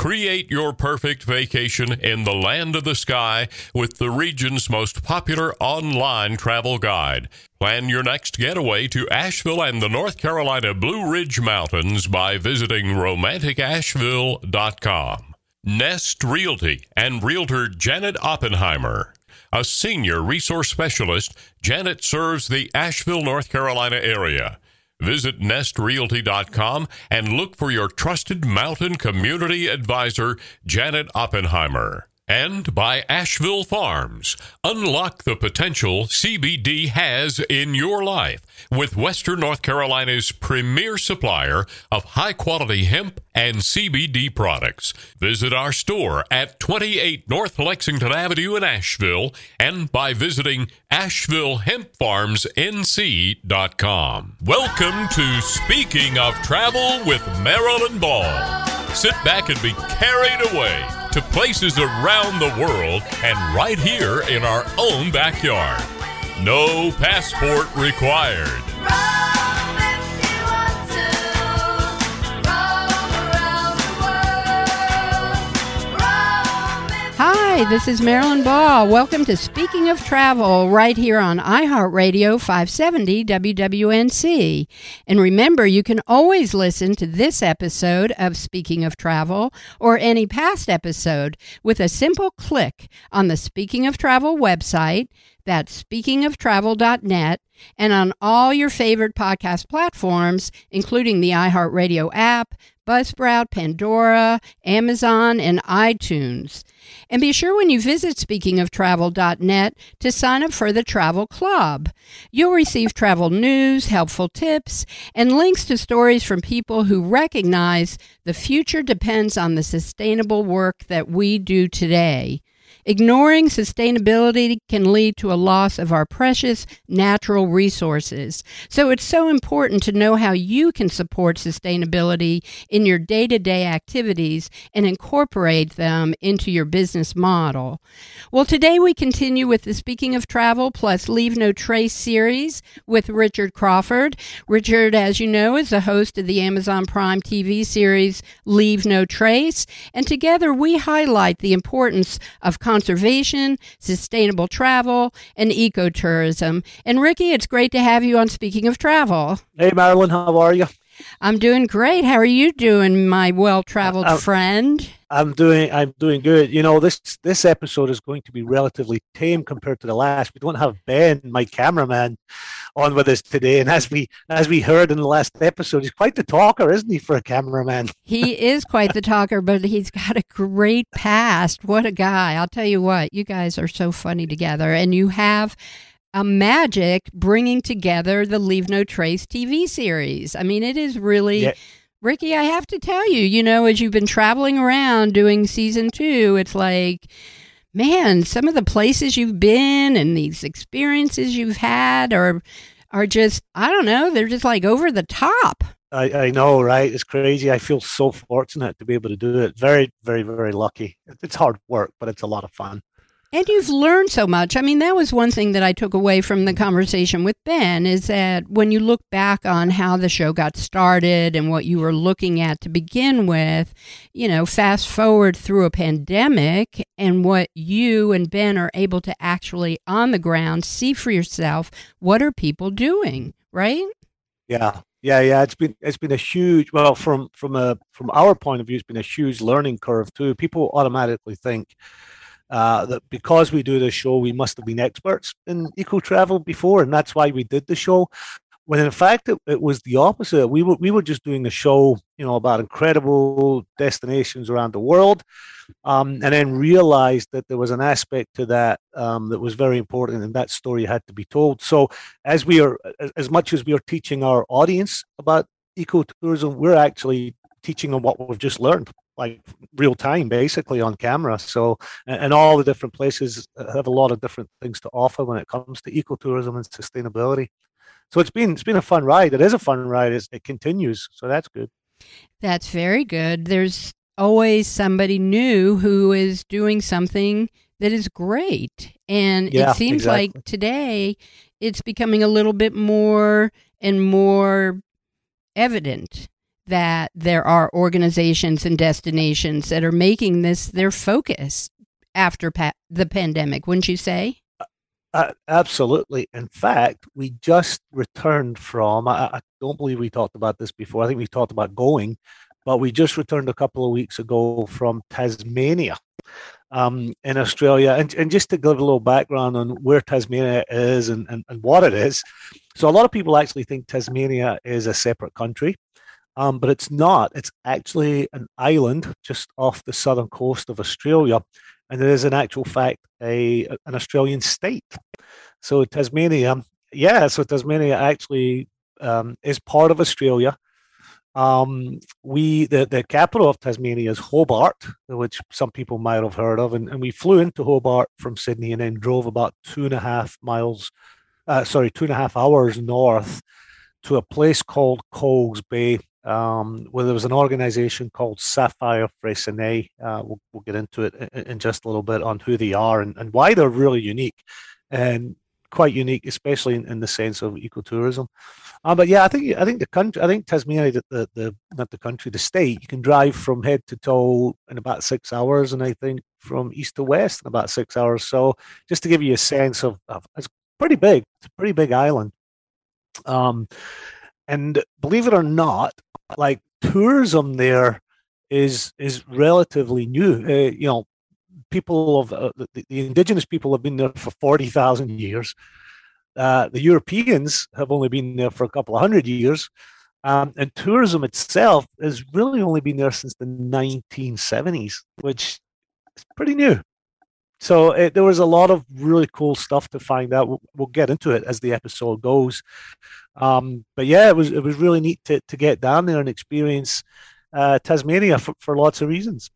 Create your perfect vacation in the land of the sky with the region's most popular online travel guide. Plan your next getaway to Asheville and the North Carolina Blue Ridge Mountains by visiting romanticasheville.com. Nest Realty and Realtor Janet Oppenheimer. A senior resource specialist, Janet serves the Asheville, North Carolina area. Visit nestrealty.com and look for your trusted mountain community advisor, Janet Oppenheimer. And by Asheville Farms. Unlock the potential CBD has in your life with Western North Carolina's premier supplier of high quality hemp and CBD products. Visit our store at 28 North Lexington Avenue in Asheville and by visiting AshevilleHempFarmsNC.com. Welcome to Speaking of Travel with Marilyn Ball. Sit back and be carried away to places around the world and right here in our own backyard. No passport required. Hi, this is Marilyn Ball. Welcome to Speaking of Travel right here on iHeartRadio 570 WWNC. And remember, you can always listen to this episode of Speaking of Travel or any past episode with a simple click on the Speaking of Travel website. That's speakingoftravel.net and on all your favorite podcast platforms, including the iHeartRadio app, Buzzsprout, Pandora, Amazon, and iTunes. And be sure when you visit speakingoftravel.net to sign up for the Travel Club. You'll receive travel news, helpful tips, and links to stories from people who recognize the future depends on the sustainable work that we do today. Ignoring sustainability can lead to a loss of our precious natural resources. So it's so important to know how you can support sustainability in your day to day activities and incorporate them into your business model. Well, today we continue with the Speaking of Travel plus Leave No Trace series with Richard Crawford. Richard, as you know, is the host of the Amazon Prime TV series Leave No Trace, and together we highlight the importance of conservation, sustainable travel, and ecotourism. And Ricky, it's great to have you on Speaking of Travel. Hey, Marilyn, how are you? I'm doing great. How are you doing, my well-traveled Uh, friend? I'm doing I'm doing good. You know, this this episode is going to be relatively tame compared to the last. We don't have Ben, my cameraman, on with us today. And as we as we heard in the last episode, he's quite the talker, isn't he, for a cameraman? He is quite the talker, but he's got a great past. What a guy. I'll tell you what, you guys are so funny together. And you have a magic bringing together the Leave No Trace TV series. I mean, it is really. Yeah. Ricky, I have to tell you, you know, as you've been traveling around doing season two, it's like, man, some of the places you've been and these experiences you've had are are just, I don't know, they're just like over the top. I, I know, right? It's crazy. I feel so fortunate to be able to do it. Very, very, very lucky. It's hard work, but it's a lot of fun. And you've learned so much. I mean, that was one thing that I took away from the conversation with Ben is that when you look back on how the show got started and what you were looking at to begin with, you know, fast forward through a pandemic and what you and Ben are able to actually on the ground see for yourself, what are people doing, right? Yeah, yeah, yeah. It's been it's been a huge well from from a from our point of view, it's been a huge learning curve too. People automatically think uh, that because we do this show, we must have been experts in eco travel before, and that's why we did the show. when in fact it, it, was the opposite. We were we were just doing a show, you know, about incredible destinations around the world, um, and then realized that there was an aspect to that um, that was very important, and that story had to be told. So, as we are, as much as we are teaching our audience about ecotourism, we're actually teaching them what we've just learned like real time basically on camera. So and, all the different places uh, have a lot of different things to offer when it comes to ecotourism and sustainability. So it's been it's been a fun ride. It is a fun ride it's, it continues so that's good. That's very good. There's always somebody new who is doing something that is great. And yeah, it seems exactly. like today it's becoming a little bit more and more evident that there are organizations and destinations that are making this their focus after pa- the pandemic, wouldn't you say? Uh, absolutely. In fact, we just returned from, I, I, don't believe we talked about this before. I think we talked about going, but we just returned a couple of weeks ago from Tasmania um, in Australia. And, and just to give a little background on where Tasmania is and, and, and what it is. So, a lot of people actually think Tasmania is a separate country. Um, but it's not. It's actually an island just off the southern coast of Australia, and it is in actual fact a an Australian state. So Tasmania, yeah, so Tasmania actually um, is part of Australia. Um, we the, the capital of Tasmania is Hobart, which some people might have heard of, and, and we flew into Hobart from Sydney and then drove about two and a half miles, uh, sorry, two and a half hours north to a place called Coles Bay um, well, there was an organization called Sapphire Freycinet. Uh, we'll, we'll, get into it in, in, just a little bit on who they are and, and why they're really unique and quite unique, especially in, in the sense of ecotourism. Um, but yeah, I think I think the country, I think Tasmania, the, the, the not the country, the state, you can drive from head to toe in about six hours, and I think from east to west in about six hours. So just to give you a sense of, of it's pretty big. It's a pretty big island. Um, and believe it or not, like tourism there is is relatively new. Uh, you know, people of uh, the, the, indigenous people have been there for forty thousand years. Uh, the Europeans have only been there for a couple of hundred years, um, and tourism itself has really only been there since the 1970s, which is pretty new. So it, there was a lot of really cool stuff to find out. We'll, we'll get into it as the episode goes. Um, but yeah, it was it was really neat to, to get down there and experience uh, Tasmania for, for lots of reasons.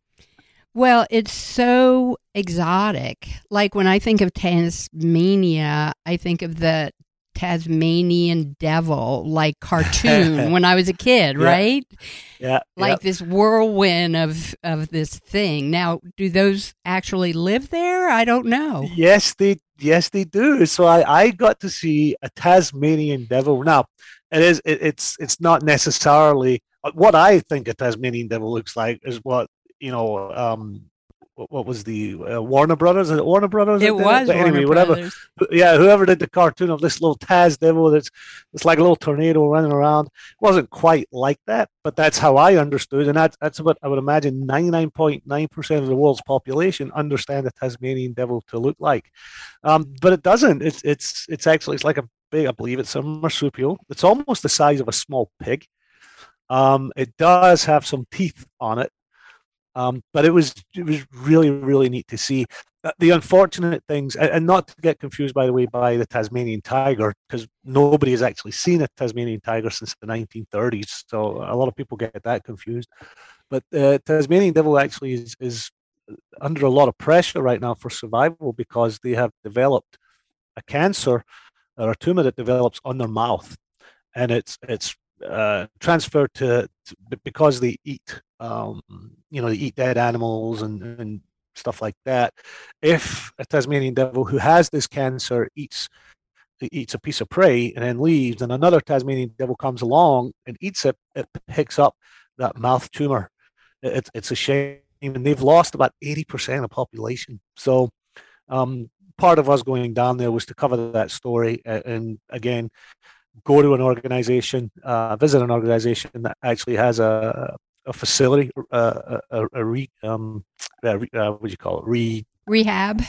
Well, it's so exotic. Like when I think of Tasmania, I think of the Tasmanian devil like cartoon when I was a kid, yeah. right? Yeah. Like this whirlwind of of this thing. Now, do those actually live there? I don't know. Yes, they yes they do. So I I got to see a Tasmanian devil. Now, it is it, it's it's not necessarily what I think a Tasmanian devil looks like is what you know um what was the uh, Warner Brothers? Is it Warner Brothers? It was. But anyway, Warner whatever. Brothers. Yeah, whoever did the cartoon of this little Taz devil that's it's like a little tornado running around. It wasn't quite like that, but that's how I understood, and that's that's what I would imagine. Ninety nine point nine percent of the world's population understand the Tasmanian devil to look like, um, but it doesn't. It's it's it's actually it's like a big. I believe it's a marsupial. It's almost the size of a small pig. Um, it does have some teeth on it, um, but it was it was really really neat to see uh, the unfortunate things, and not to get confused, by the way, by the Tasmanian tiger, because nobody has actually seen a Tasmanian tiger since the 1930s. So a lot of people get that confused. But the uh, Tasmanian devil actually is, is under a lot of pressure right now for survival because they have developed a cancer or a tumor that develops on their mouth, and it's it's uh, transferred to, to, because they eat um, you know they eat dead animals and, and stuff like that. If a tasmanian devil who has this cancer eats eats a piece of prey and then leaves and another tasmanian devil comes along and eats it it picks up that mouth tumor. It, it's a shame and they've lost about 80% of the population. So um, part of us going down there was to cover that story and again go to an organization, uh, visit an organization that actually has a, a facility, uh, a, a, re, um, uh, what do you call it? Re rehab.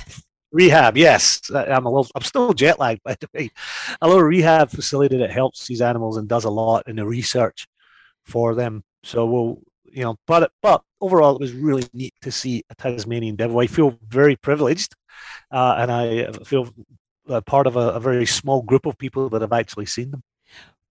Rehab, yes. I'm a little. I'm still jet lagged, by the way. A little rehab facility that helps these animals and does a lot in the research for them. So we'll, you know, but but overall, it was really neat to see a Tasmanian devil. I feel very privileged, uh, and I feel part of a, a very small group of people that have actually seen them.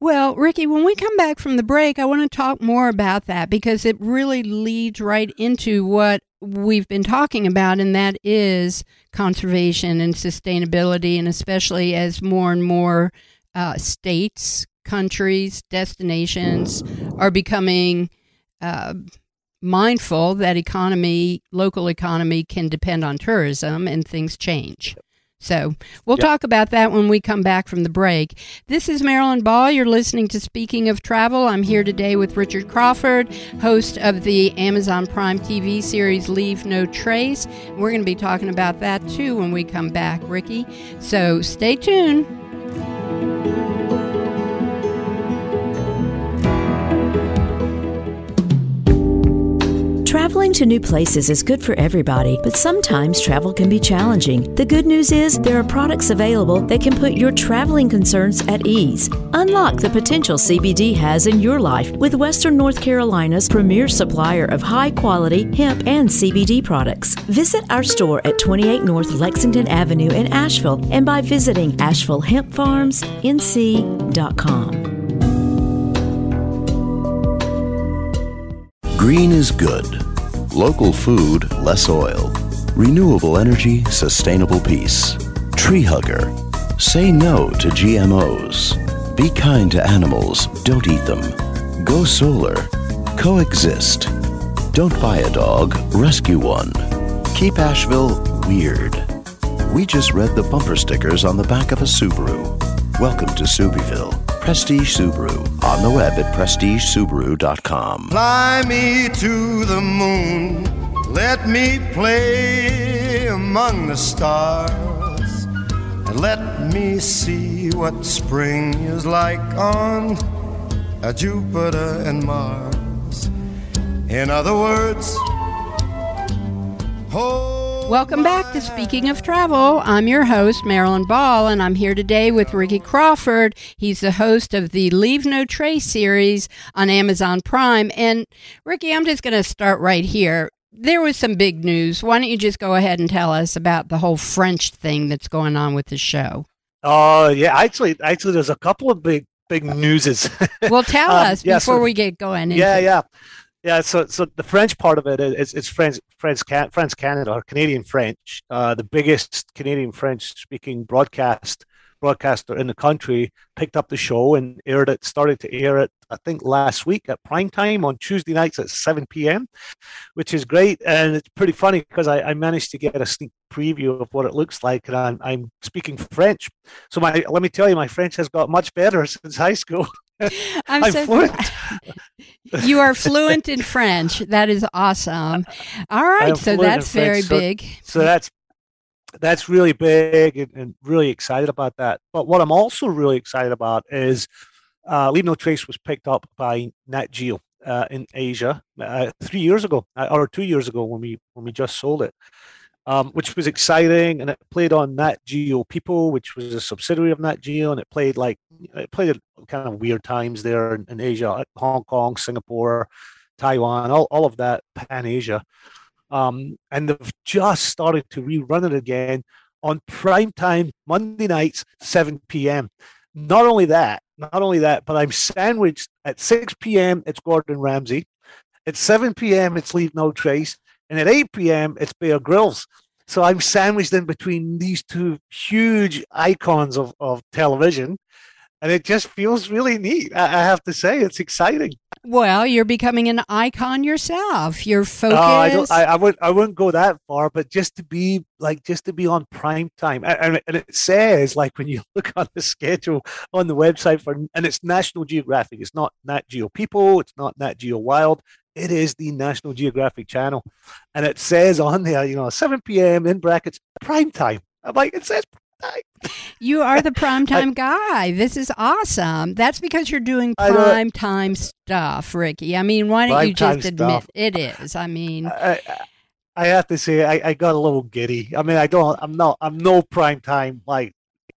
Well, Ricky, when we come back from the break, I want to talk more about that because it really leads right into what we've been talking about, and that is conservation and sustainability, and especially as more and more uh, states, countries, destinations are becoming uh, mindful that economy, local economy, can depend on tourism, and things change. So we'll yep. talk about that when we come back from the break. This is Marilyn Ball. You're listening to Speaking of Travel. I'm here today with Richard Crawford, host of the Amazon Prime TV series Leave No Trace. We're going to be talking about that too when we come back, Ricky. So stay tuned. Traveling to new places is good for everybody, but sometimes travel can be challenging. The good news is there are products available that can put your traveling concerns at ease. Unlock the potential CBD has in your life with Western North Carolina's premier supplier of high quality hemp and CBD products. Visit our store at 28 North Lexington Avenue in Asheville and by visiting AshevilleHempFarmsNC.com. Green is good Local food, less oil. Renewable energy, sustainable peace. Tree hugger. Say no to GMOs. Be kind to animals, don't eat them. Go solar. Coexist. Don't buy a dog, rescue one. Keep Asheville weird. We just read the bumper stickers on the back of a Subaru. Welcome to Subieville. Prestige Subaru. On the web at prestigesubaru.com. Fly me to the moon. Let me play among the stars. And let me see what spring is like on uh, Jupiter and Mars. In other words, hold Welcome back to Speaking of Travel. I'm your host, Marilyn Ball, and I'm here today with Ricky Crawford. He's the host of the Leave No Trace series on Amazon Prime. And Ricky, I'm just going to start right here. There was some big news. Why don't you just go ahead and tell us about the whole French thing that's going on with the show? Oh, uh, yeah. Actually, actually, there's a couple of big big newses. well, tell um, us yeah, before so, we get going. Yeah, yeah. Yeah, so so the French part of it is it's French French France Canada or Canadian French, uh, the biggest Canadian French speaking broadcast broadcaster in the country picked up the show and aired it. Started to air it, I think, last week at prime time on Tuesday nights at 7 p.m., which is great and it's pretty funny because I, I managed to get a sneak preview of what it looks like, and I'm, I'm speaking French. So my let me tell you, my French has got much better since high school. I'm, I'm so fluent. you are fluent in French. That is awesome. All right, so that's very so, big. So that's that's really big and, and, really excited about that. But what I'm also really excited about is uh, Leave No Trace was picked up by Nat Geo uh, in Asia uh, three years ago, uh, or two years ago when we when we just sold it um, which was exciting. And it played on Nat Geo People, which was a subsidiary of Nat Geo, and it played like it played at kind of weird times there in, in Asia, Hong Kong, Singapore, Taiwan, all, all of that pan Asia. Um, and they've just started to rerun it again on prime time Monday nights, 7 p.m. Not only that, not only that, but I'm sandwiched at 6 p.m. It's Gordon Ramsay. At 7 p.m. It's Leave No Trace. And at 8 p.m., it's Bear Grylls. So I'm sandwiched in between these two huge icons of, of television. And it just feels really neat. I, I have to say, it's exciting. Well, you're becoming an icon yourself. You're focused. Uh, I, don't, I, I, would, I wouldn't go that far, but just to be like, just to be on prime time. And, and it says, like, when you look on the schedule on the website for, and it's National Geographic. It's not Nat Geo People. It's not Nat Geo Wild it is the National Geographic Channel. And it says on there, you know, 7 p.m. in brackets, prime time. I'm like, it says you are the prime time guy. This is awesome. That's because you're doing prime time stuff, Ricky. I mean, why don't you just admit stuff. it is? I mean, I, I have to say, I, I got a little giddy. I mean, I don't, I'm not, I'm no prime time like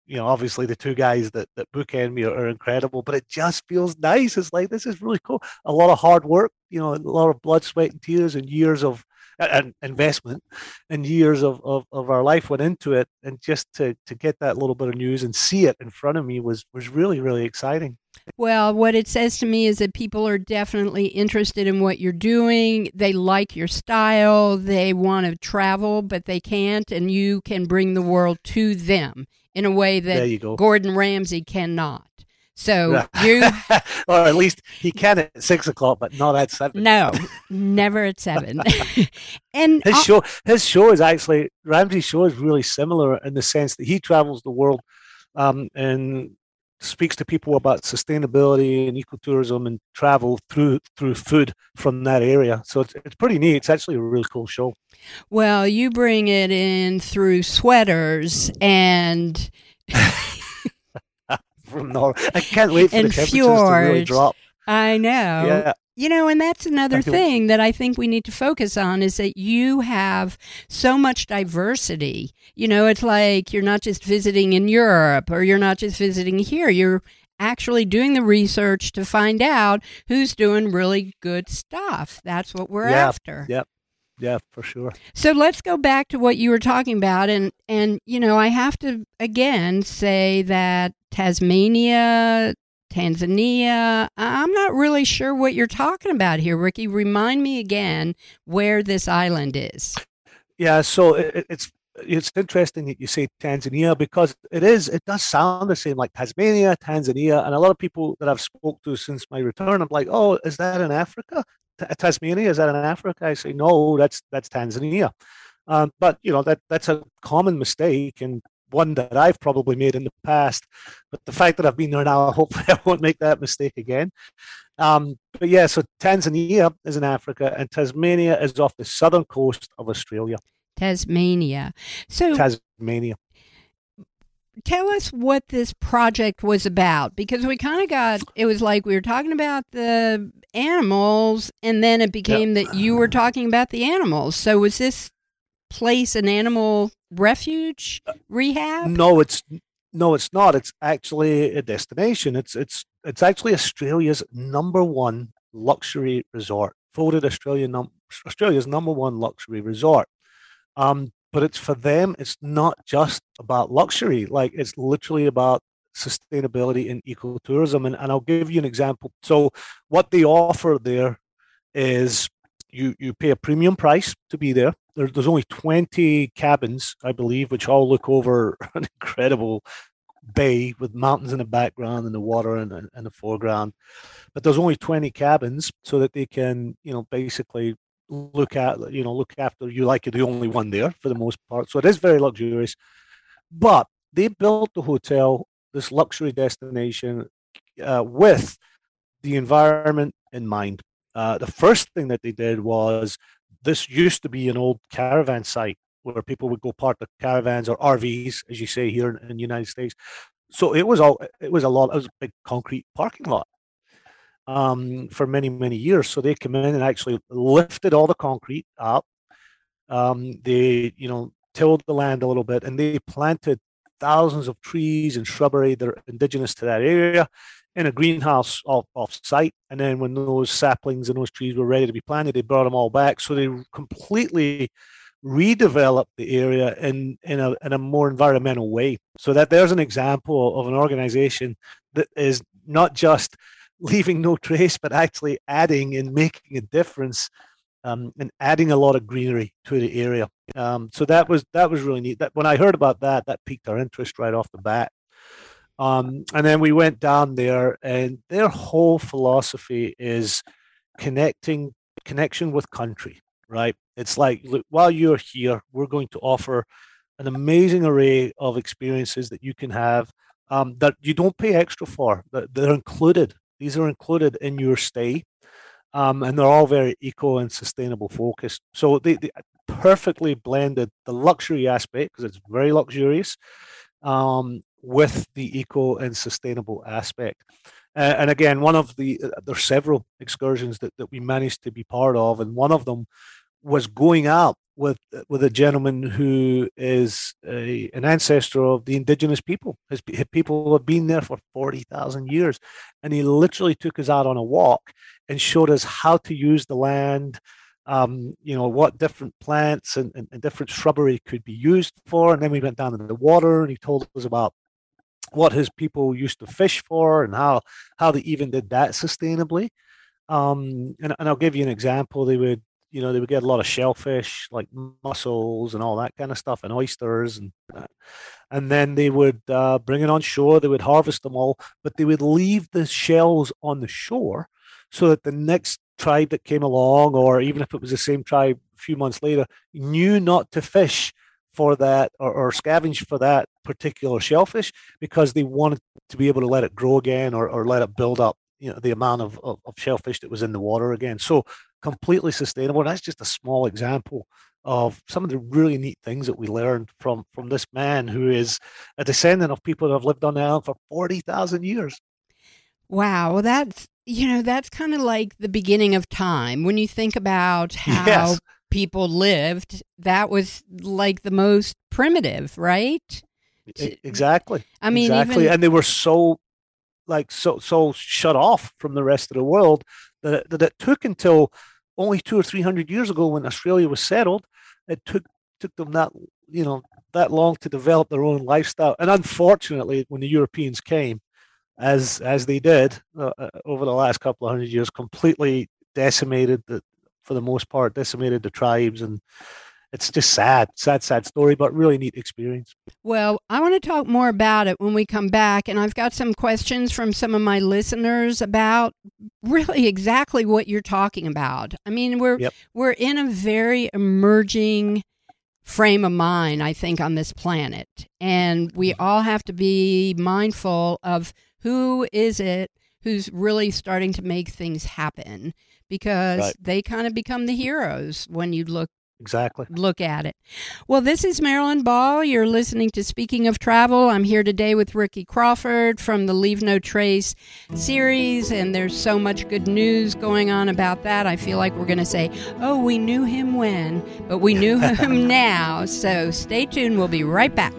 you know, obviously the two guys that, that bookend me are, are, incredible, but it just feels nice. It's like, this is really cool. A lot of hard work, you know, a lot of blood, sweat, and tears, and years of and investment and years of, of, of our life went into it. And just to, to get that little bit of news and see it in front of me was, was really, really exciting. Well, what it says to me is that people are definitely interested in what you're doing. They like your style. They want to travel, but they can't, and you can bring the world to them in a way that Gordon Ramsay cannot. So you, or at least he can at six o'clock, but not at seven. No, never at seven. and his show, his show is actually Ramsay's show is really similar in the sense that he travels the world um, and speaks to people about sustainability and ecotourism and travel through through food from that area. So it's it's pretty neat. It's actually a really cool show. Well, you bring it in through sweaters and from Norway. I can't wait for and the temperatures fjord. to really drop. I know. Yeah. You know, and that's another thing that I think we need to focus on is that you have so much diversity. You know, it's like you're not just visiting in Europe or you're not just visiting here. You're actually doing the research to find out who's doing really good stuff. That's what we're yeah, after. Yep. Yeah, for sure. So let's go back to what you were talking about and and you know, I have to again say that Tasmania, Tanzania, I'm not really sure what you're talking about here, Ricky. Remind me again where this island is. Yeah, so it, it's it's interesting that you say Tanzania because it is it does sound the same like Tasmania, Tanzania, and a lot of people that I've spoke to since my return, I'm like, oh, is that in Africa? Tasmania is that in Africa? I say no, that's that's Tanzania. Um, but you know that that's a common mistake and one that I've probably made in the past. But the fact that I've been there now, hopefully I won't make that mistake again. Um, but yeah, so Tanzania is in Africa, and Tasmania is off the southern coast of Australia. Tasmania. So Tasmania. tell us what this project was about because we kind of got it was like we were talking about the animals and then it became yep. that you were talking about the animals. So was this place an animal refuge uh, rehab? no it's no it's not. It's actually a destination. It's it's it's actually australia's number one luxury resort voted australia num- australia's number one luxury resort um, but it's for them it's not just about luxury like it's literally about sustainability and ecotourism and, and i'll give you an example so what they offer there is you you pay a premium price to be there. there there's only 20 cabins i believe which all look over an incredible bay with mountains in the background and the water in, in the foreground but there's only 20 cabins so that they can you know basically look at you know look after you like you're the only one there for the most part. So it is very luxurious. But they built the hotel this luxury destination uh, with the environment in mind. Uh, the first thing that they did was this used to be an old caravan site where people would go park their caravans or rvs as you say here in, in the united states. So it was all it was a lot it was a big concrete parking lot um, for many, many years. So they came in and actually lifted all the concrete up. Um, they, you know, tilled the land a little bit and they planted thousands of trees and shrubbery that are indigenous to that area in a greenhouse off, off site. And then when those saplings and those trees were ready to be planted, they brought them all back. So they completely redeveloped the area in, in, a, in a more environmental way. So that there's an example of an organization that is not just leaving no trace, but actually adding and making a difference um, and adding a lot of greenery to the area. Um, so that was that was really neat. That when I heard about that, that piqued our interest right off the bat. Um, and then we went down there, and their whole philosophy is connecting connection with country. Right? It's like look, while you're here, we're going to offer an amazing array of experiences that you can have um, that you don't pay extra for. That they're included these are included in your stay, um, and they're all very eco and sustainable focused. So they, they perfectly blended the luxury aspect because it's very luxurious um, with the eco and sustainable aspect. Uh, and again, one of the uh, there's several excursions that, that we managed to be part of, and one of them was going out with with a gentleman who is a, an ancestor of the indigenous people. His, his people have been there for forty thousand years, and he literally took us out on a walk and showed us how to use the land. Um, you know what different plants and, and, and different shrubbery could be used for, and then we went down into the water, and he told us about what his people used to fish for and how how they even did that sustainably. Um, and, and I'll give you an example. They would you know, they would get a lot of shellfish, like mussels and all that kind of stuff, and oysters, and and then they would uh, bring it on shore. They would harvest them all, but they would leave the shells on the shore so that the next tribe that came along, or even if it was the same tribe a few months later, knew not to fish for that or, or scavenge for that particular shellfish because they wanted to be able to let it grow again or, or let it build up you know the amount of, of, of, shellfish that was in the water again so completely sustainable. And that's just a small example of some of the really neat things that we learned from from this man who is a descendant of people that have lived on the island for 40,000 years. Wow, well that's you know, that's kind of like the beginning of time. When you think about how yes. people lived, that was like the most primitive, right? Exactly. I mean, exactly. Even, and they were so like so so shut off from the rest of the world that it, that it took until only two or three hundred years ago when Australia was settled. It took took them that you know that long to develop their own lifestyle. And unfortunately, when the Europeans came, as as they did uh, uh over the last couple of hundred years, completely decimated the for the most part decimated the tribes and it's just sad, sad, sad story, but really neat experience. Well, I want to talk more about it when we come back. And I've got some questions from some of my listeners about really exactly what you're talking about. I mean, we're yep. we're in a very emerging frame of mind, I think, on this planet. And we mm-hmm. all have to be mindful of who is it who's really starting to make things happen because right. they kind of become the heroes when you look Exactly. Look at it. Well, this is Marilyn Ball. You're listening to Speaking of Travel. I'm here today with Ricky Crawford from the Leave No Trace series, and there's so much good news going on about that. I feel like we're going to say, oh, we knew him when, but we knew him now. So stay tuned. We'll be right back.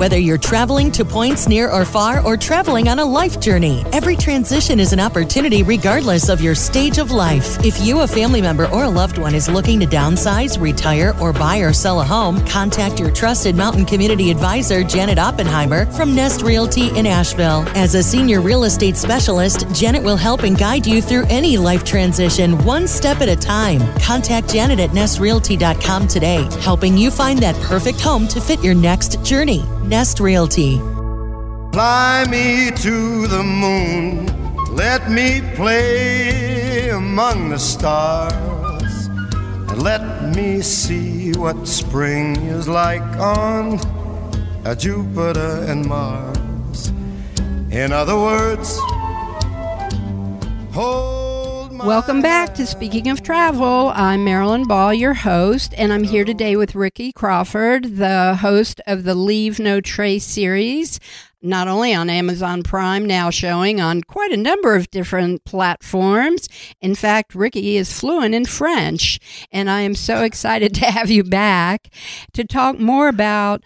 Whether you're traveling to points near or far or traveling on a life journey, every transition is an opportunity regardless of your stage of life. If you, a family member, or a loved one is looking to downsize, retire, or buy or sell a home, contact your trusted mountain community advisor, Janet Oppenheimer from Nest Realty in Asheville. As a senior real estate specialist, Janet will help and guide you through any life transition one step at a time. Contact Janet at nestrealty.com today, helping you find that perfect home to fit your next journey. Nest Realty. Fly me to the moon, let me play among the stars, let me see what spring is like on a Jupiter and Mars. In other words, hold. Welcome back to Speaking of Travel. I'm Marilyn Ball, your host, and I'm here today with Ricky Crawford, the host of the Leave No Trace series, not only on Amazon Prime, now showing on quite a number of different platforms. In fact, Ricky is fluent in French, and I am so excited to have you back to talk more about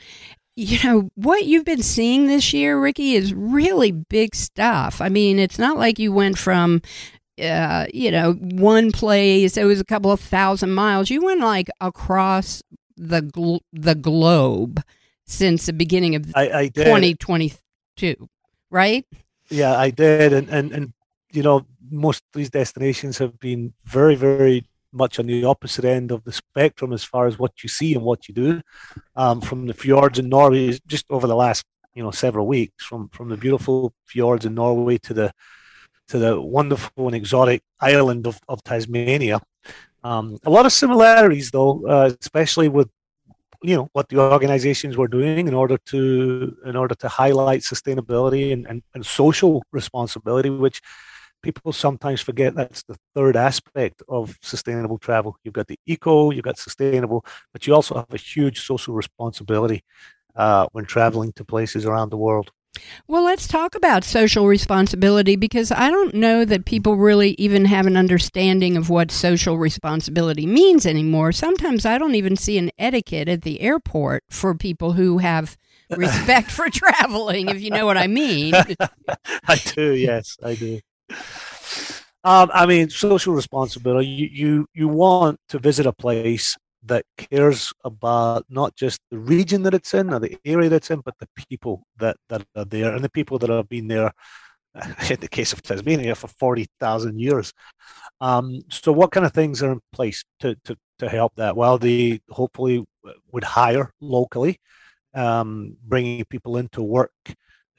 you know, what you've been seeing this year, Ricky, is really big stuff. I mean, it's not like you went from uh, you know, one place. It was a couple of thousand miles. You went like across the gl- the globe since the beginning of I, I 2022, right? Yeah, I did, and and and you know, most of these destinations have been very, very much on the opposite end of the spectrum as far as what you see and what you do. Um, from the fjords in Norway, just over the last you know several weeks, from from the beautiful fjords in Norway to the to the wonderful and exotic island of, of Tasmania. Um, a lot of similarities, though, uh, especially with you know what the organizations were doing in order to in order to highlight sustainability and, and, and social responsibility, which people sometimes forget that's the third aspect of sustainable travel. You've got the eco, you've got sustainable, but you also have a huge social responsibility uh, when traveling to places around the world. Well, let's talk about social responsibility because I don't know that people really even have an understanding of what social responsibility means anymore. Sometimes I don't even see an etiquette at the airport for people who have respect for traveling, if you know what I mean. I do, yes, I do. Um, I mean, social responsibility. You, you you want to visit a place that cares about not just the region that it's in or the area that's in, but the people that, that are there and the people that have been there, in the case of Tasmania, for 40,000 years. Um, so, what kind of things are in place to, to, to help that? Well, they hopefully would hire locally, um, bringing people into work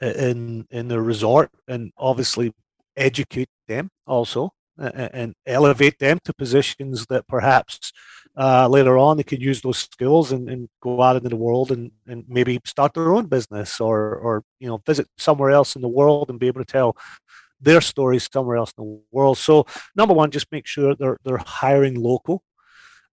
in in the resort and obviously educate them also and elevate them to positions that perhaps uh, later on they could use those skills and, and, go out into the world and, and maybe start their own business or or you know visit somewhere else in the world and be able to tell their stories somewhere else in the world. So number one, just make sure they're they're hiring local.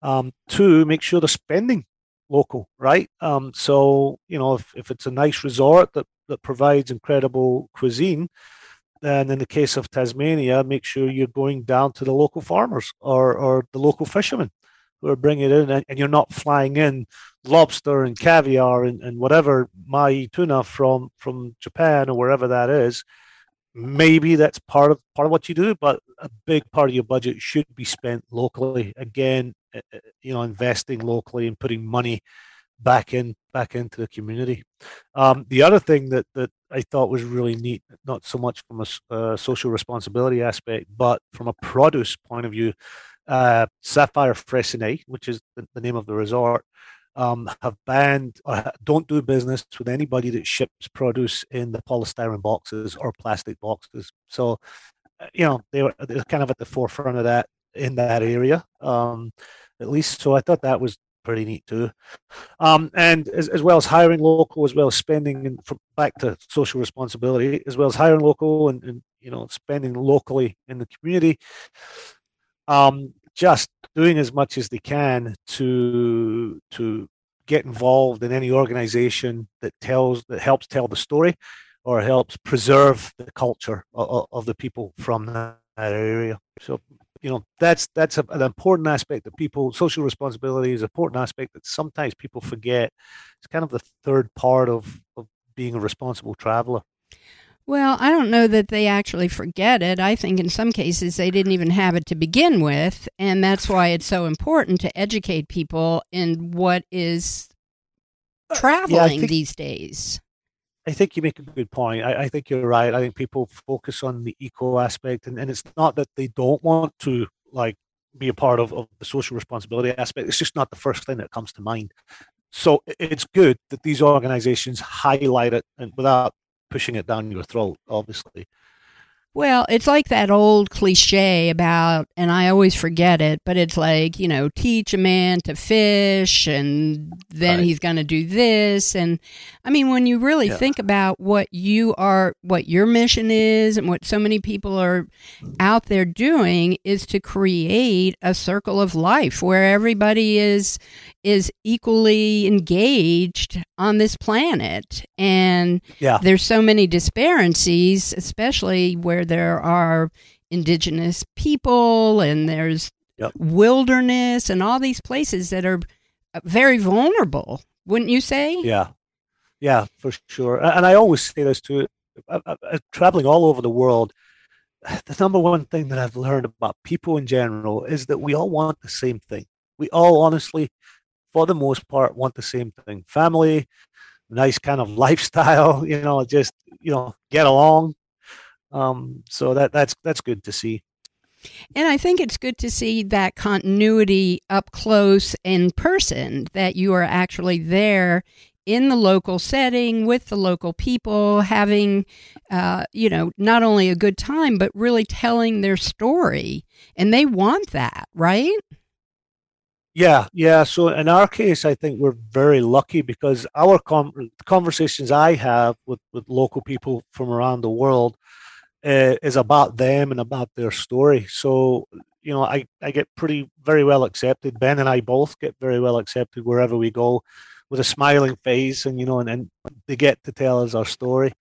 Um, two, make sure they're spending local, right? Um, so you know if, if it's a nice resort that that provides incredible cuisine, and in the case of Tasmania, make sure you're going down to the local farmers or, or the local fishermen who are bringing it in, and, and you're not flying in lobster and caviar and, and whatever mai tuna from from Japan or wherever that is. Maybe that's part of part of what you do, but a big part of your budget should be spent locally. Again, eh, eh, you know, investing locally and putting money back in back into the community. Um, the other thing that that I thought was really neat, not so much from a uh, social responsibility aspect, but from a produce point of view, uh, Sapphire Freycinet, which is the, the, name of the resort, um, have banned or don't do business with anybody that ships produce in the polystyrene boxes or plastic boxes. So, uh, you know, they were they're kind of at the forefront of that in that area, um, at least. So I thought that was pretty neat too. Um, and as, as well as hiring local, as well as spending and back to social responsibility, as well as hiring local and, and you know spending locally in the community. Um, just doing as much as they can to to get involved in any organization that tells that helps tell the story or helps preserve the culture of, of the people from that area. So you know that's that's a, an important aspect that people social responsibility is an important aspect that sometimes people forget it's kind of the third part of, of being a responsible traveler well i don't know that they actually forget it i think in some cases they didn't even have it to begin with and that's why it's so important to educate people in what is traveling uh, yeah, think, these days I think you make a good point. I, I, think you're right. I think people focus on the eco aspect, and, and it's not that they don't want to like be a part of, of the social responsibility aspect. It's just not the first thing that comes to mind. So it's good that these organizations highlight it and without pushing it down your throat, obviously. Well, it's like that old cliche about, and I always forget it, but it's like, you know, teach a man to fish and then right. he's going to do this. And I mean, when you really yeah. think about what you are, what your mission is, and what so many people are out there doing is to create a circle of life where everybody is, is equally engaged on this planet. And yeah. there's so many disparities, especially where there are indigenous people and there's yep. wilderness and all these places that are uh, very vulnerable, wouldn't you say? Yeah. Yeah, for sure. And I always say this too. I, I, I, traveling all over the world, the number one thing that I've learned about people in general is that we all want the same thing. We all honestly for the most part, want the same thing family, nice kind of lifestyle, you know, just, you know, get along. Um, so that that's that's good to see. And I think it's good to see that continuity up close in person, that you are actually there in the local setting with the local people, having, uh, you know, not only a good time, but really telling their story. And they want that, right? Yeah, yeah. So in our case, I think we're very lucky because our com- conversations I have with, with local people from around the world uh, is about them and about their story. So, you know, I, I get pretty very well accepted. Ben and I both get very well accepted wherever we go with a smiling face and, you know, and, and they get to tell us our story.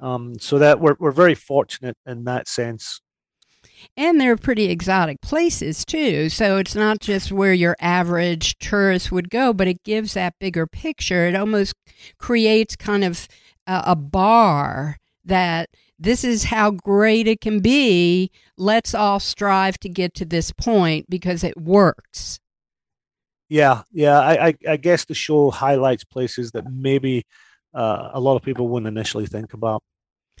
Um, so that we're we're very fortunate in that sense. And they're pretty exotic places too. So it's not just where your average tourist would go, but it gives that bigger picture. It almost creates kind of a, a bar that this is how great it can be. Let's all strive to get to this point because it works. Yeah, yeah. I, I, I guess the show highlights places that maybe uh, a lot of people wouldn't initially think about.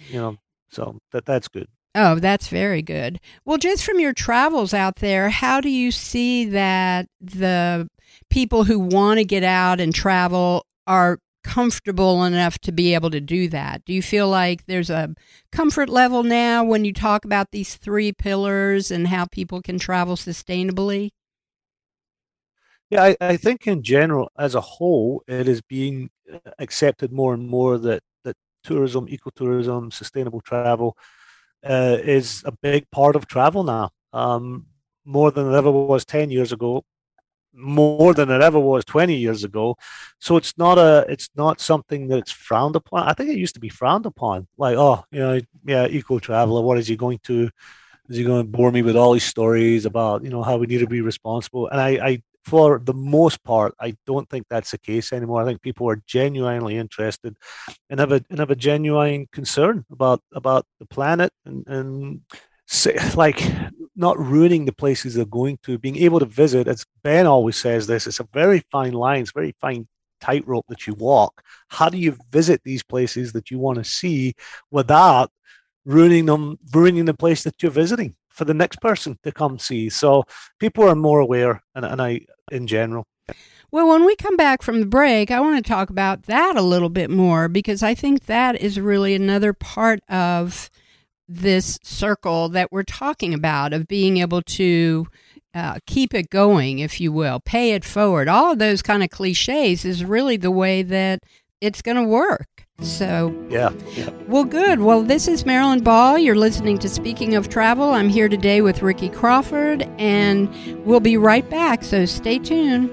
You know, so that that's good. Oh, that's very good. Well, just from your travels out there, how do you see that the people who want to get out and travel are comfortable enough to be able to do that? Do you feel like there's a comfort level now when you talk about these three pillars and how people can travel sustainably? Yeah, I, I think in general, as a whole, it is being uh, accepted more and more that, that tourism, ecotourism, sustainable travel uh, is a big part of travel now. Um, more than it ever was 10 years ago more than it ever was 20 years ago. So it's not a it's not something that's frowned upon. I think it used to be frowned upon. Like oh you know yeah eco traveler what is he going to is he going to bore me with all these stories about you know how we need to be responsible? And i i for the most part i don't think that's the case anymore. I think people are genuinely interested and have a and have a genuine concern about about the planet and and say, like not ruining the places they're going to, being able to visit. As Ben always says, this it's a very fine line, it's very fine tightrope that you walk. How do you visit these places that you want to see without ruining them, ruining the place that you're visiting for the next person to come see? So people are more aware, and, and I, in general. Well, when we come back from the break, I want to talk about that a little bit more because I think that is really another part of this circle that we're talking about of being able to uh, keep it going, if you will, pay it forward. All of those kind of cliches is really the way that it's going to work. So, yeah, yeah. Well, good. Well, this is Marilyn Ball. You're listening to Speaking of Travel. I'm here today with Ricky Crawford, and we'll be right back. So stay tuned.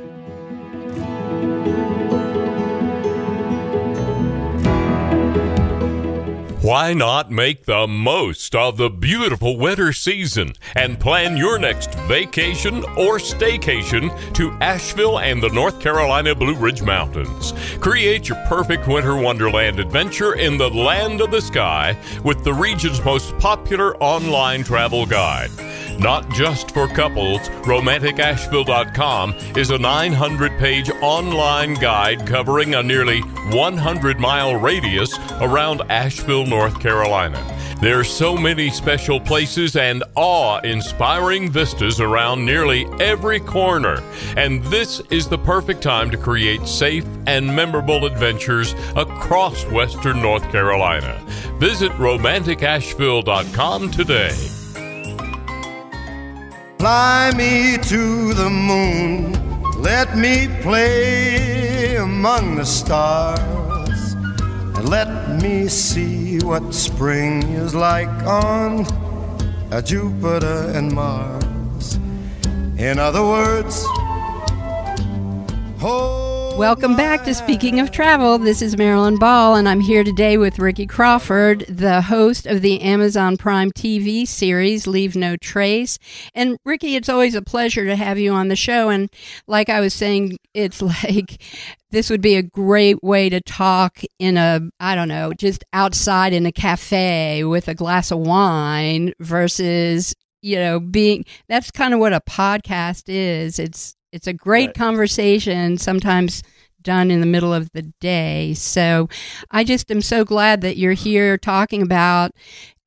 Why not make the most of the beautiful winter season and plan your next vacation or staycation to Asheville and the North Carolina Blue Ridge Mountains? Create your perfect winter wonderland adventure in the land of the sky with the region's most popular online travel guide. Not just for couples, RomanticAsheville.com is a 900 page online guide covering a nearly 100 mile radius around Asheville, North Carolina. There are so many special places and awe inspiring vistas around nearly every corner, and this is the perfect time to create safe and memorable adventures across Western North Carolina. Visit RomanticAsheville.com today. Fly me to the moon, let me play among the stars, and let me see what spring is like on a Jupiter and Mars. In other words, hold. Welcome back to Speaking of Travel. This is Marilyn Ball, and I'm here today with Ricky Crawford, the host of the Amazon Prime TV series Leave No Trace. And Ricky, it's always a pleasure to have you on the show. And like I was saying, it's like this would be a great way to talk in a, I don't know, just outside in a cafe with a glass of wine versus you know being that's kind of what a podcast is it's it's a great right. conversation, sometimes done in the middle of the day. So I just am so glad that you're here talking about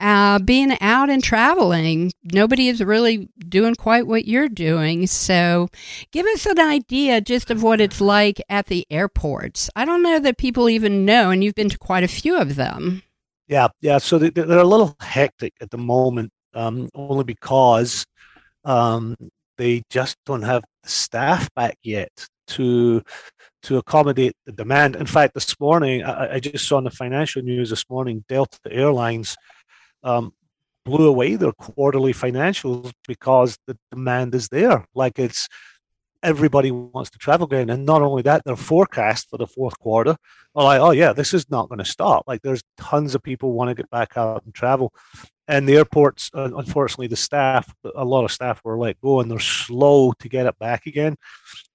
uh, being out and traveling. Nobody is really doing quite what you're doing. So give us an idea just of what it's like at the airports. I don't know that people even know, and you've been to quite a few of them. Yeah, yeah. So they're a little hectic at the moment, um, only because um, they just don't have the staff back yet to to accommodate the demand. In fact, this morning I, I just saw in the financial news this morning Delta Airlines um, blew away their quarterly financials because the demand is there. Like it's everybody wants to travel again. And not only that, their forecast for the fourth quarter are like, oh yeah, this is not going to stop. Like there's tons of people want to get back out and travel. And the airports, uh, unfortunately, the staff, a lot of staff were let go and they're slow to get it back again.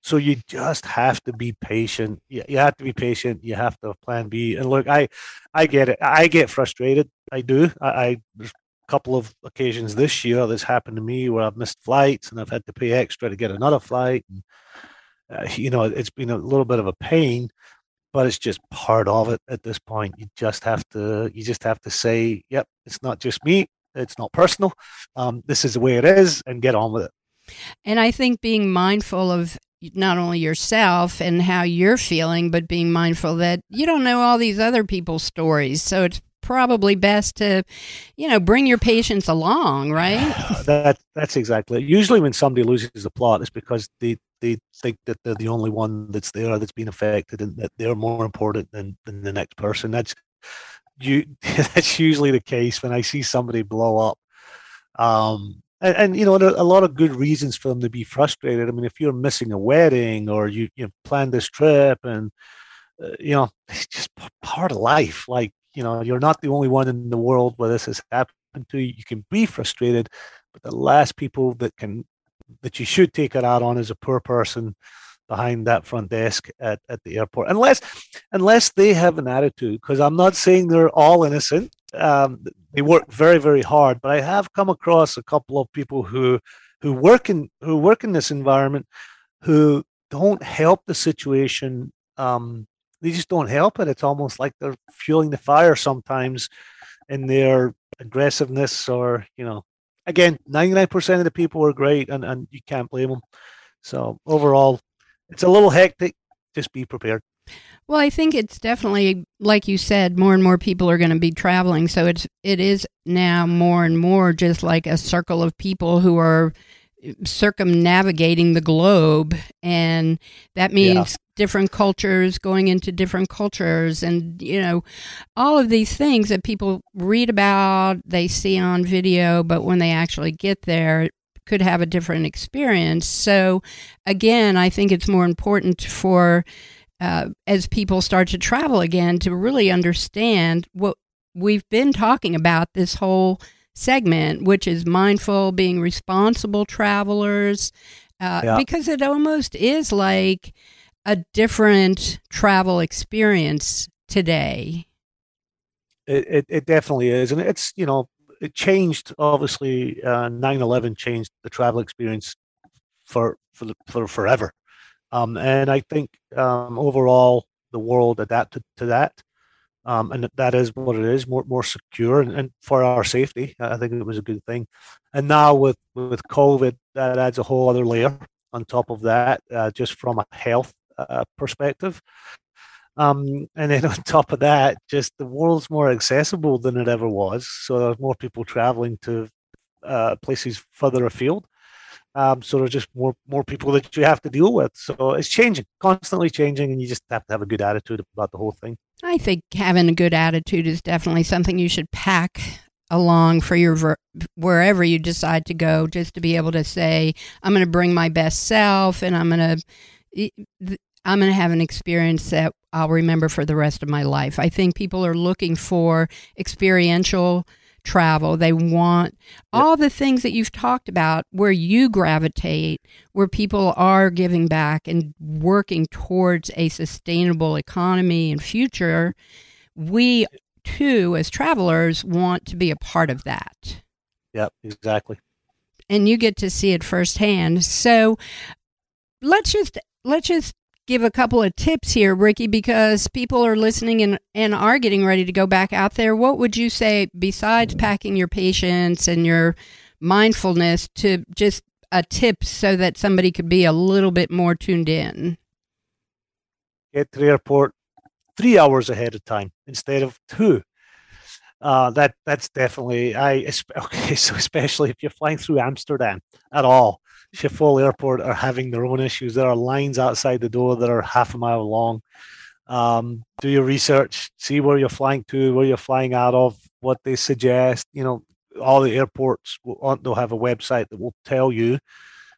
So you just have to be patient. You, have to be patient. You have to have plan B. And look, I, I get it. I get frustrated. I do. I, I there's a couple of occasions this year that's happened to me where I've missed flights and I've had to pay extra to get another flight. And, uh, you know, it's been a little bit of a pain, but it's just part of it at this point. You just have to, you just have to say, yep, it's not just me. It's not personal. Um, this is the way it is, and get on with it. And I think being mindful of not only yourself and how you're feeling, but being mindful that you don't know all these other people's stories. So it's probably best to, you know, bring your patience along, right? that that's exactly. It. Usually, when somebody loses the plot, it's because they they think that they're the only one that's there that's been affected, and that they're more important than than the next person. That's you. That's usually the case when I see somebody blow up. Um, and, and, you know, a lot of good reasons for them to be frustrated. I mean, if you're missing a wedding or you you plan this trip, and uh, you know, it's just part of life. Like you know, you're not the only one in the world where this has happened to you. You can be frustrated, but the last people that can that you should take it out on is a poor person behind that front desk at, at the airport unless unless they have an attitude because i'm not saying they're all innocent um, they work very very hard but i have come across a couple of people who who work in who work in this environment who don't help the situation um, they just don't help it. It's almost like they're fueling the fire sometimes in their aggressiveness or, you know, again, 99% of the people are great and, and you can't blame them. So overall, it's a little hectic. Just be prepared. Well, I think it's definitely like you said, more and more people are going to be traveling, so it's it is now more and more just like a circle of people who are circumnavigating the globe and that means yeah. different cultures going into different cultures and you know all of these things that people read about they see on video but when they actually get there could have a different experience so again i think it's more important for uh, as people start to travel again to really understand what we've been talking about this whole segment, which is mindful, being responsible travelers, uh, yeah. because it almost is like a different travel experience today. It, it, it definitely is. And it's, you know, it changed, obviously, uh, 9 11 changed the travel experience for, for, the, for forever. Um, and I think um, overall, the world adapted to that um, and that is what it is, more more secure and, and, for our safety. I think it was a good thing. And now with with COVID, that adds a whole other layer on top of that, uh, just from a health uh, perspective. Um, and then on top of that, just the world's more accessible than it ever was. So there's more people traveling to uh, places further afield. Um, so there's just more more people that you have to deal with. So it's changing, constantly changing, and you just have to have a good attitude about the whole thing. I think having a good attitude is definitely something you should pack along for your ver- wherever you decide to go just to be able to say I'm going to bring my best self and I'm going to I'm going to have an experience that I'll remember for the rest of my life. I think people are looking for experiential travel. They want all the things that you've talked about where you gravitate, where people are giving back and working towards a sustainable economy and future. We too, as travelers, want to be a part of that. Yep, exactly. And you get to see it firsthand. So let's just let's just give a couple of tips here, Ricky, because people are listening and, and are getting ready to go back out there. What would you say, besides packing your patience and your mindfulness, to just a tip so that somebody could be a little bit more tuned in? Get to the airport three hours ahead of time instead of two. Uh, that that's definitely I okay. So especially if you're flying through Amsterdam at all, Schiphol Airport are having their own issues. There are lines outside the door that are half a mile long. Um, do your research, see where you're flying to, where you're flying out of, what they suggest. You know, all the airports will, they'll have a website that will tell you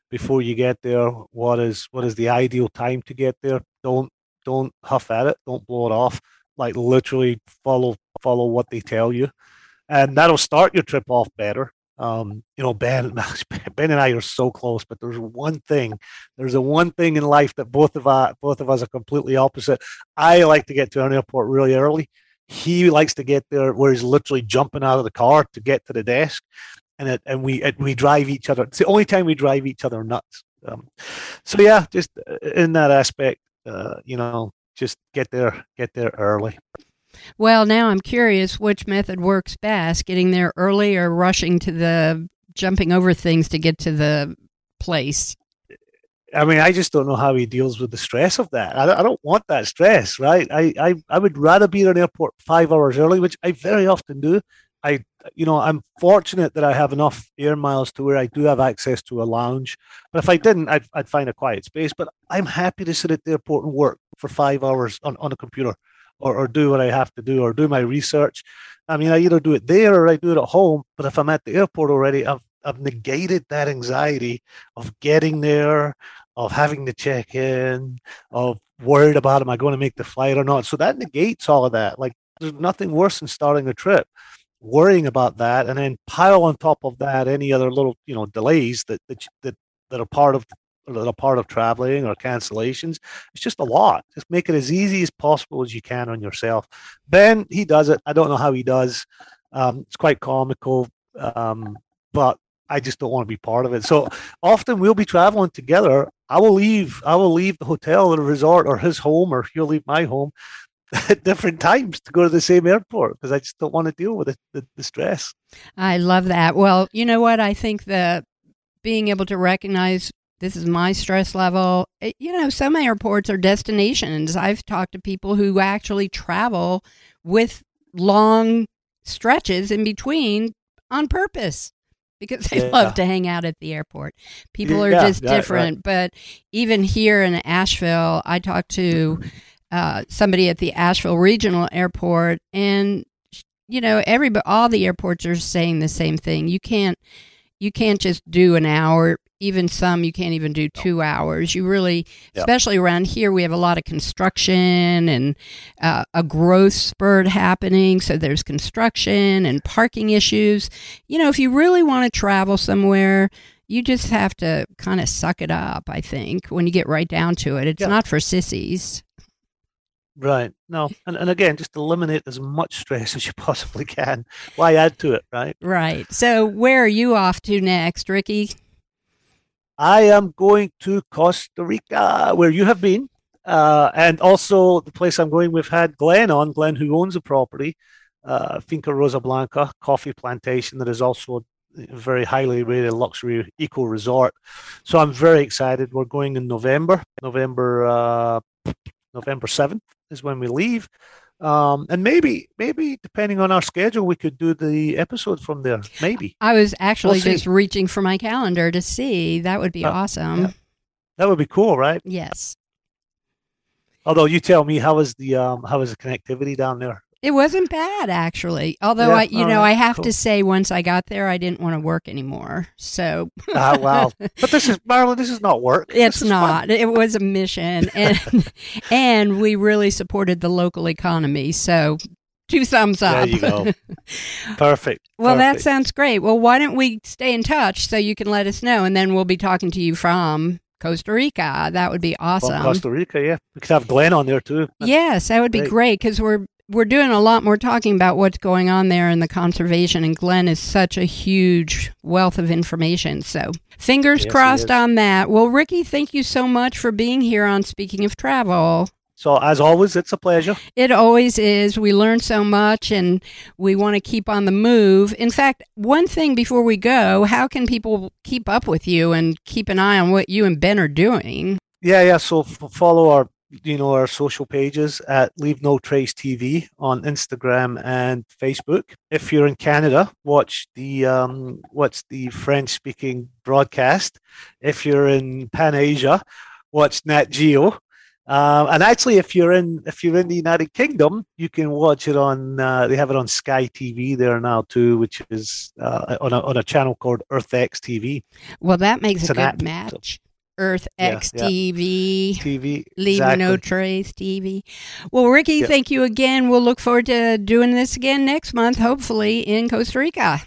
before you get there. What is what is the ideal time to get there? Don't don't huff at it. Don't blow it off. Like literally follow follow what they tell you, and that'll start your trip off better. Um, you know, Ben, Ben and I are so close, but there's one thing. There's a one thing in life that both of us, both of us are completely opposite. I like to get to an airport really early. He likes to get there where he's literally jumping out of the car to get to the desk, and it, and we it, we drive each other. It's the only time we drive each other nuts. Um, so yeah, just uh, in that aspect, uh, you know, just get there, get there early. Well, now I'm curious which method works best: getting there early or rushing to the jumping over things to get to the place. I mean, I just don't know how he deals with the stress of that. I, don't want that stress, right? I, I, I would rather be at an airport five hours early, which I very often do. I, you know, I'm fortunate that I have enough air miles to where I do have access to a lounge. But if I didn't, I'd, I'd find a quiet space. But I'm happy to sit at the airport and work for five hours on, on a computer or, or do what I have to do or do my research. I mean, I either do it there or I do it at home. But if I'm at the airport already, I've I've negated that anxiety of getting there, of having to check in, of worried about am I going to make the flight or not. So that negates all of that. Like there's nothing worse than starting a trip, worrying about that, and then pile on top of that any other little you know delays that that that, that are part of that are part of traveling or cancellations. It's just a lot. Just make it as easy as possible as you can on yourself. Ben, he does it. I don't know how he does. Um, it's quite comical, um, but I just don't want to be part of it. So often we'll be traveling together. I will leave. I will leave the hotel or the resort or his home, or he'll leave my home at different times to go to the same airport because I just don't want to deal with it, the, the stress. I love that. Well, you know what? I think that being able to recognize this is my stress level. It, you know, some airports are destinations. I've talked to people who actually travel with long stretches in between on purpose because they yeah. love to hang out at the airport. People are yeah, just different. Right. But even here in Asheville, I talked to uh, somebody at the Asheville Regional Airport, and you know, every all the airports are saying the same thing. You can't you can't just do an hour even some you can't even do two hours. You really, especially around here, we have a lot of construction and uh, a growth spurt happening. So there's construction and parking issues. You know, if you really want to travel somewhere, you just have to kind of suck it up, I think, when you get right down to it. It's not for sissies. Right. No. And, and again, just eliminate as much stress as you possibly can. Why add to it, right? Right. So, where are you off to next, Ricky? I am going to Costa Rica, where you have been. Uh, and also the place I'm going, we've had Glenn on, Glenn who owns a property, uh, Finca Rosa Blanca coffee plantation that is also a very highly rated luxury eco resort. So I'm very excited. We're going in November, November, uh, November 7th is when we leave. Um, and maybe, maybe depending on our schedule, we could do the episode from there. Maybe. I was actually we'll just reaching for my calendar to see. That would be uh, awesome. Yeah. That would be cool, right? Yes. Although you tell me, how is the um, how is the connectivity down there? It wasn't bad actually. Although yeah, I, you know, right, I have cool. to say, once I got there, I didn't want to work anymore. So. ah, well, but this is Marilyn. This is not work. It's not. Fun. It was a mission, and and we really supported the local economy. So. Two thumbs up. There you go. Perfect. well, Perfect. that sounds great. Well, why don't we stay in touch so you can let us know, and then we'll be talking to you from Costa Rica. That would be awesome. From Costa Rica, yeah. We could have Glenn on there too. Yes, that would be great because we're we're doing a lot more talking about what's going on there in the conservation, and Glenn is such a huge wealth of information. So, fingers yes, crossed on that. Well, Ricky, thank you so much for being here on Speaking of Travel. So, as always, it's a pleasure. It always is. We learn so much and we want to keep on the move. In fact, one thing before we go, how can people keep up with you and keep an eye on what you and Ben are doing? Yeah, yeah. So, f- follow our you know our social pages at Leave No Trace TV on Instagram and Facebook. If you're in Canada, watch the um, what's the French speaking broadcast. If you're in Pan Asia, watch Nat Geo. Uh, and actually, if you're in if you're in the United Kingdom, you can watch it on. Uh, they have it on Sky TV there now too, which is uh, on a on a channel called Earth X TV. Well, that makes It's a good app, so- match. Earth X yeah. TV. TV. Leave exactly. no trace, TV. Well, Ricky, Yep. thank you again. We'll look forward to doing this again next month, hopefully in Costa Rica.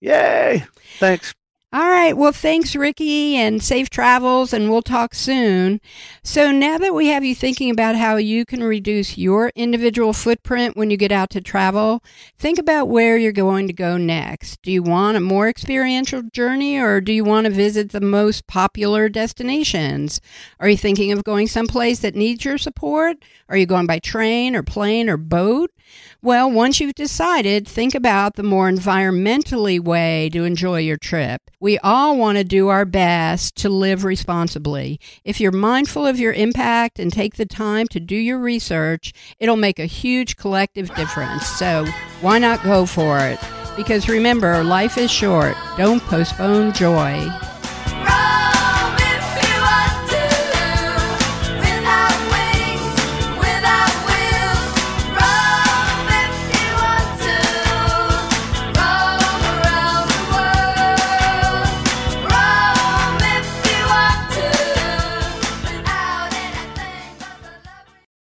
Yay! Thanks. All right. Well, thanks, Ricky, and safe travels, and we'll talk soon. So, now that we have you thinking about how you can reduce your individual footprint when you get out to travel, think about where you're going to go next. Do you want a more experiential journey, or do you want to visit the most popular destinations? Are you thinking of going someplace that needs your support? Are you going by train or plane or boat? Well, once you've decided, think about the more environmentally way to enjoy your trip. We all want to do our best to live responsibly. If you're mindful of your impact and take the time to do your research, it'll make a huge collective difference. So, why not go for it? Because remember, life is short. Don't postpone joy.